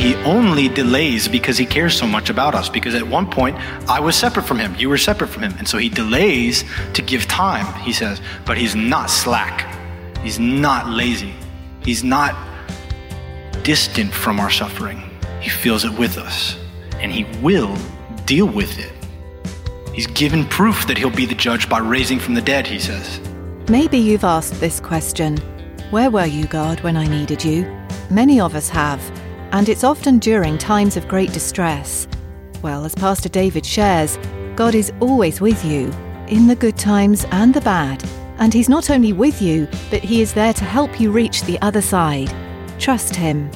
He only delays because he cares so much about us. Because at one point, I was separate from him, you were separate from him. And so he delays to give time, he says. But he's not slack, he's not lazy, he's not distant from our suffering. He feels it with us, and he will deal with it. He's given proof that he'll be the judge by raising from the dead, he says. Maybe you've asked this question Where were you, God, when I needed you? Many of us have, and it's often during times of great distress. Well, as Pastor David shares, God is always with you, in the good times and the bad. And He's not only with you, but He is there to help you reach the other side. Trust Him.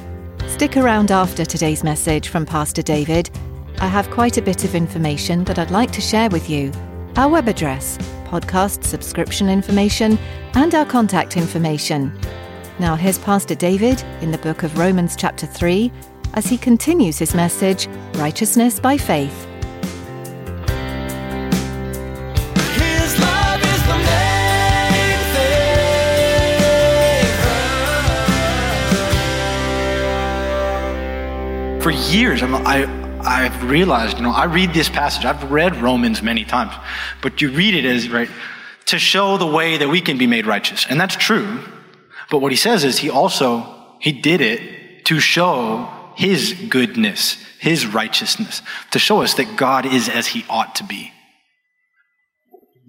Stick around after today's message from Pastor David. I have quite a bit of information that I'd like to share with you. Our web address, podcast subscription information, and our contact information. Now, here's Pastor David in the book of Romans, chapter 3, as he continues his message Righteousness by Faith. For years I'm, I, i've realized you know i read this passage. I've read romans many times but you read it as right to show the way that we can be made righteous. And that's true but what he says is he also he did it to show his goodness his righteousness to show us that god is as he ought to be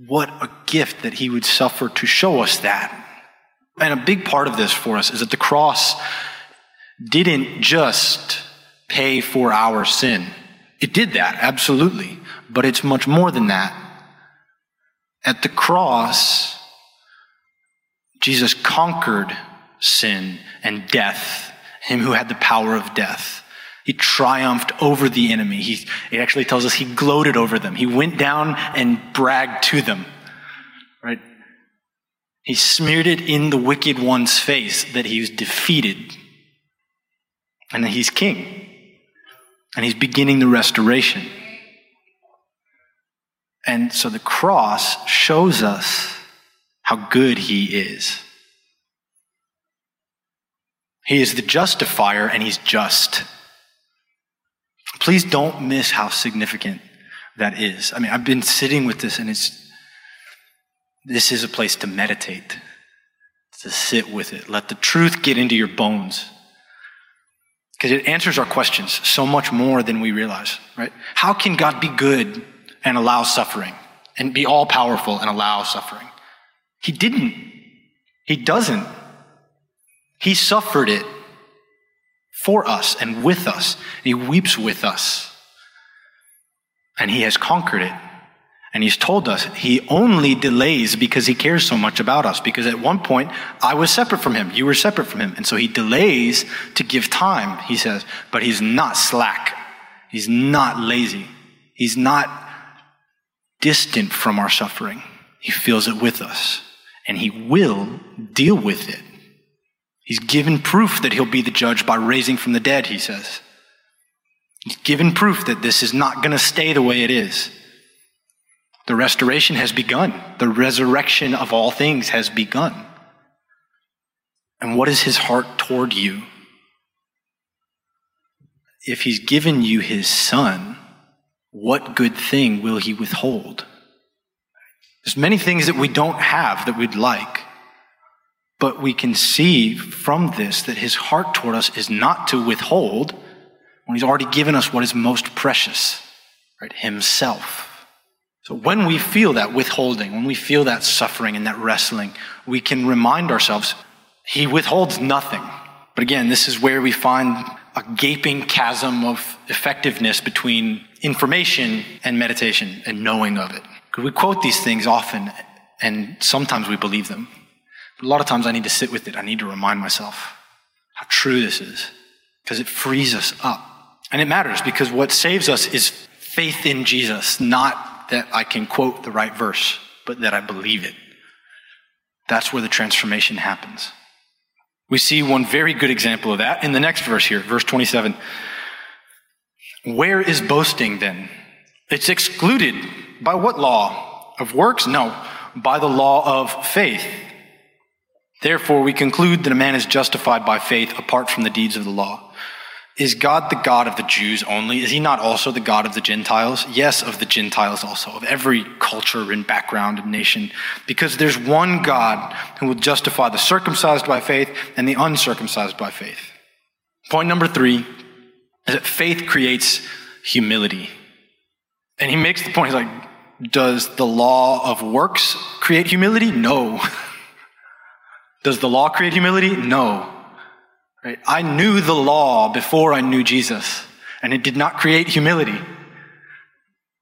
what a gift that he would suffer to show us that and a big part of this for us is that the cross didn't just pay for our sin. It did that, absolutely. But it's much more than that. At the cross, Jesus conquered sin and death, him who had the power of death. He triumphed over the enemy. He, it actually tells us he gloated over them. He went down and bragged to them, right? He smeared it in the wicked one's face that he was defeated and that he's king. And he's beginning the restoration. And so the cross shows us how good he is. He is the justifier and he's just. Please don't miss how significant that is. I mean, I've been sitting with this and it's, this is a place to meditate, to sit with it. Let the truth get into your bones. Because it answers our questions so much more than we realize, right? How can God be good and allow suffering and be all powerful and allow suffering? He didn't. He doesn't. He suffered it for us and with us. He weeps with us. And he has conquered it. And he's told us he only delays because he cares so much about us. Because at one point, I was separate from him. You were separate from him. And so he delays to give time, he says. But he's not slack. He's not lazy. He's not distant from our suffering. He feels it with us. And he will deal with it. He's given proof that he'll be the judge by raising from the dead, he says. He's given proof that this is not going to stay the way it is. The restoration has begun. The resurrection of all things has begun. And what is his heart toward you? If he's given you his son, what good thing will he withhold? There's many things that we don't have that we'd like, but we can see from this that his heart toward us is not to withhold when he's already given us what is most precious, right? Himself. So when we feel that withholding, when we feel that suffering and that wrestling, we can remind ourselves, He withholds nothing. But again, this is where we find a gaping chasm of effectiveness between information and meditation and knowing of it. We quote these things often and sometimes we believe them. But a lot of times I need to sit with it. I need to remind myself how true this is because it frees us up. And it matters because what saves us is faith in Jesus, not that I can quote the right verse, but that I believe it. That's where the transformation happens. We see one very good example of that in the next verse here, verse 27. Where is boasting then? It's excluded. By what law? Of works? No. By the law of faith. Therefore, we conclude that a man is justified by faith apart from the deeds of the law. Is God the God of the Jews only? Is he not also the God of the Gentiles? Yes, of the Gentiles also, of every culture and background and nation. Because there's one God who will justify the circumcised by faith and the uncircumcised by faith. Point number three is that faith creates humility. And he makes the point, he's like, does the law of works create humility? No. Does the law create humility? No. Right? I knew the law before I knew Jesus, and it did not create humility.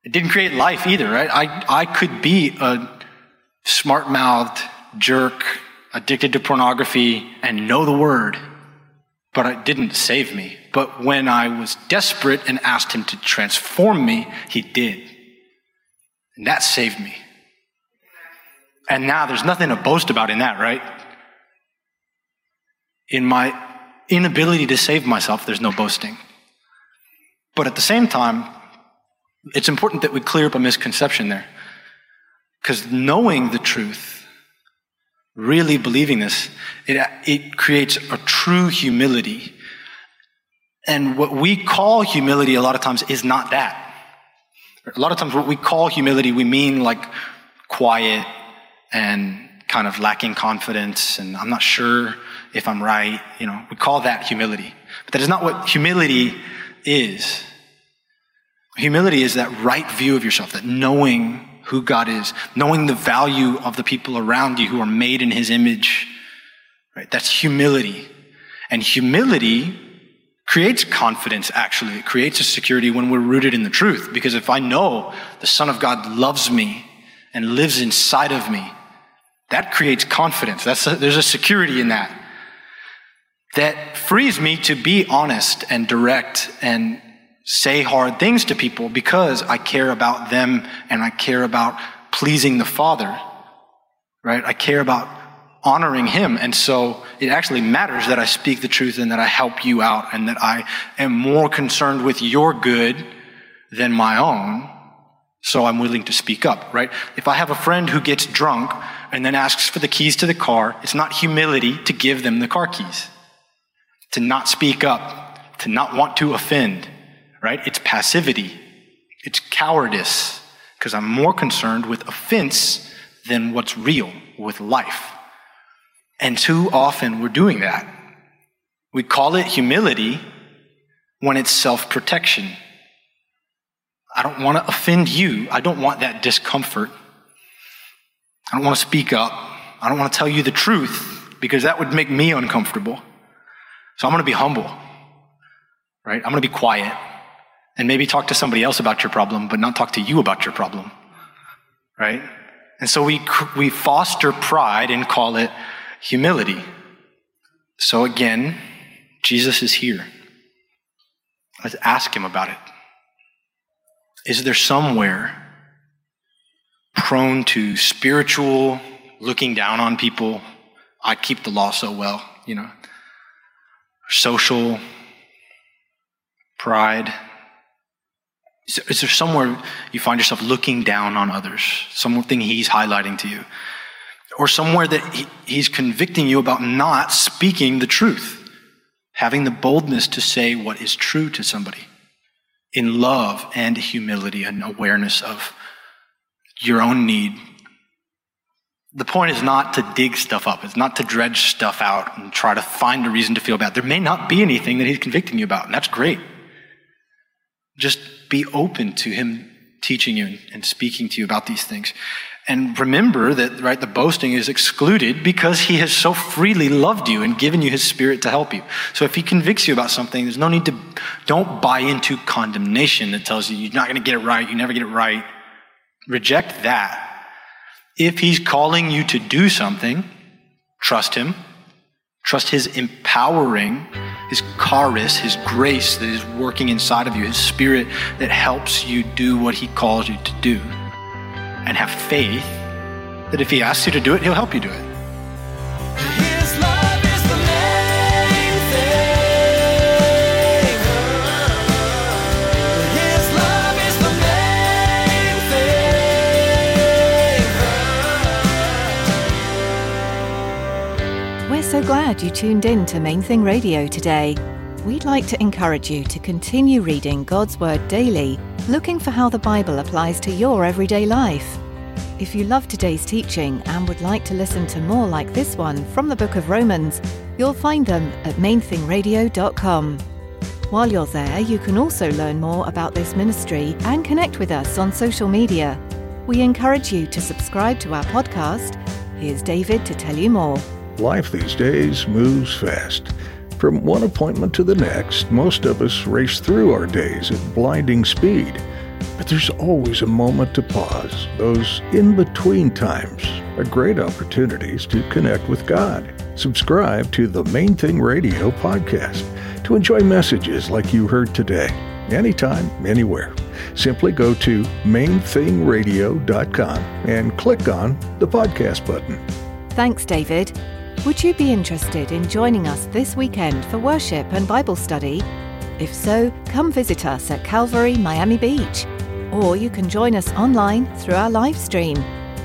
It didn't create life either, right? I, I could be a smart mouthed jerk, addicted to pornography, and know the word, but it didn't save me. But when I was desperate and asked him to transform me, he did. And that saved me. And now there's nothing to boast about in that, right? In my inability to save myself, there's no boasting. But at the same time, it's important that we clear up a misconception there. Because knowing the truth, really believing this, it, it creates a true humility. And what we call humility a lot of times is not that. A lot of times, what we call humility, we mean like quiet and kind of lacking confidence, and I'm not sure if I'm right. You know, we call that humility. But that is not what humility is. Humility is that right view of yourself, that knowing who God is, knowing the value of the people around you who are made in his image. Right? That's humility. And humility creates confidence, actually. It creates a security when we're rooted in the truth. Because if I know the Son of God loves me and lives inside of me, that creates confidence. That's a, there's a security in that that frees me to be honest and direct and say hard things to people because I care about them and I care about pleasing the Father. Right? I care about honoring Him. And so it actually matters that I speak the truth and that I help you out and that I am more concerned with your good than my own. So I'm willing to speak up, right? If I have a friend who gets drunk and then asks for the keys to the car, it's not humility to give them the car keys to not speak up, to not want to offend, right? It's passivity, it's cowardice, because I'm more concerned with offense than what's real with life. And too often we're doing that. We call it humility when it's self protection. I don't want to offend you. I don't want that discomfort. I don't want to speak up. I don't want to tell you the truth because that would make me uncomfortable. So I'm going to be humble, right? I'm going to be quiet and maybe talk to somebody else about your problem, but not talk to you about your problem, right? And so we, we foster pride and call it humility. So again, Jesus is here. Let's ask him about it. Is there somewhere prone to spiritual looking down on people? I keep the law so well, you know social pride? Is there, is there somewhere you find yourself looking down on others? Something he's highlighting to you? Or somewhere that he, he's convicting you about not speaking the truth, having the boldness to say what is true to somebody in love and humility and awareness of your own need the point is not to dig stuff up. It's not to dredge stuff out and try to find a reason to feel bad. There may not be anything that he's convicting you about, and that's great. Just be open to him teaching you and speaking to you about these things. And remember that, right, the boasting is excluded because he has so freely loved you and given you his spirit to help you. So if he convicts you about something, there's no need to, don't buy into condemnation that tells you you're not going to get it right, you never get it right. Reject that. If he's calling you to do something, trust him. Trust his empowering, his charis, his grace that is working inside of you, his spirit that helps you do what he calls you to do and have faith that if he asks you to do it, he'll help you do it. Glad you tuned in to Main Thing Radio today. We'd like to encourage you to continue reading God's Word daily, looking for how the Bible applies to your everyday life. If you love today's teaching and would like to listen to more like this one from the book of Romans, you'll find them at mainthingradio.com. While you're there, you can also learn more about this ministry and connect with us on social media. We encourage you to subscribe to our podcast. Here's David to tell you more. Life these days moves fast. From one appointment to the next, most of us race through our days at blinding speed. But there's always a moment to pause. Those in between times are great opportunities to connect with God. Subscribe to the Main Thing Radio podcast to enjoy messages like you heard today, anytime, anywhere. Simply go to mainthingradio.com and click on the podcast button. Thanks, David. Would you be interested in joining us this weekend for worship and Bible study? If so, come visit us at Calvary, Miami Beach. Or you can join us online through our live stream.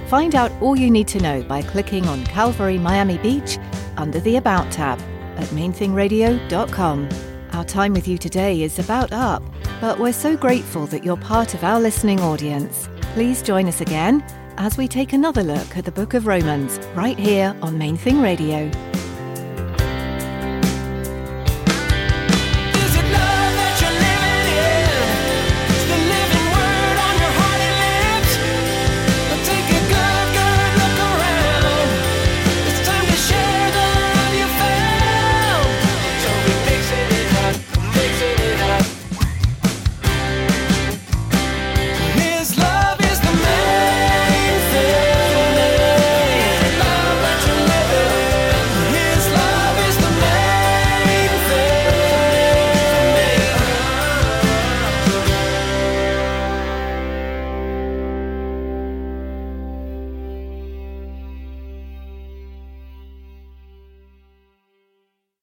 Find out all you need to know by clicking on Calvary, Miami Beach under the About tab at mainthingradio.com. Our time with you today is about up, but we're so grateful that you're part of our listening audience. Please join us again as we take another look at the book of Romans right here on Main Thing Radio.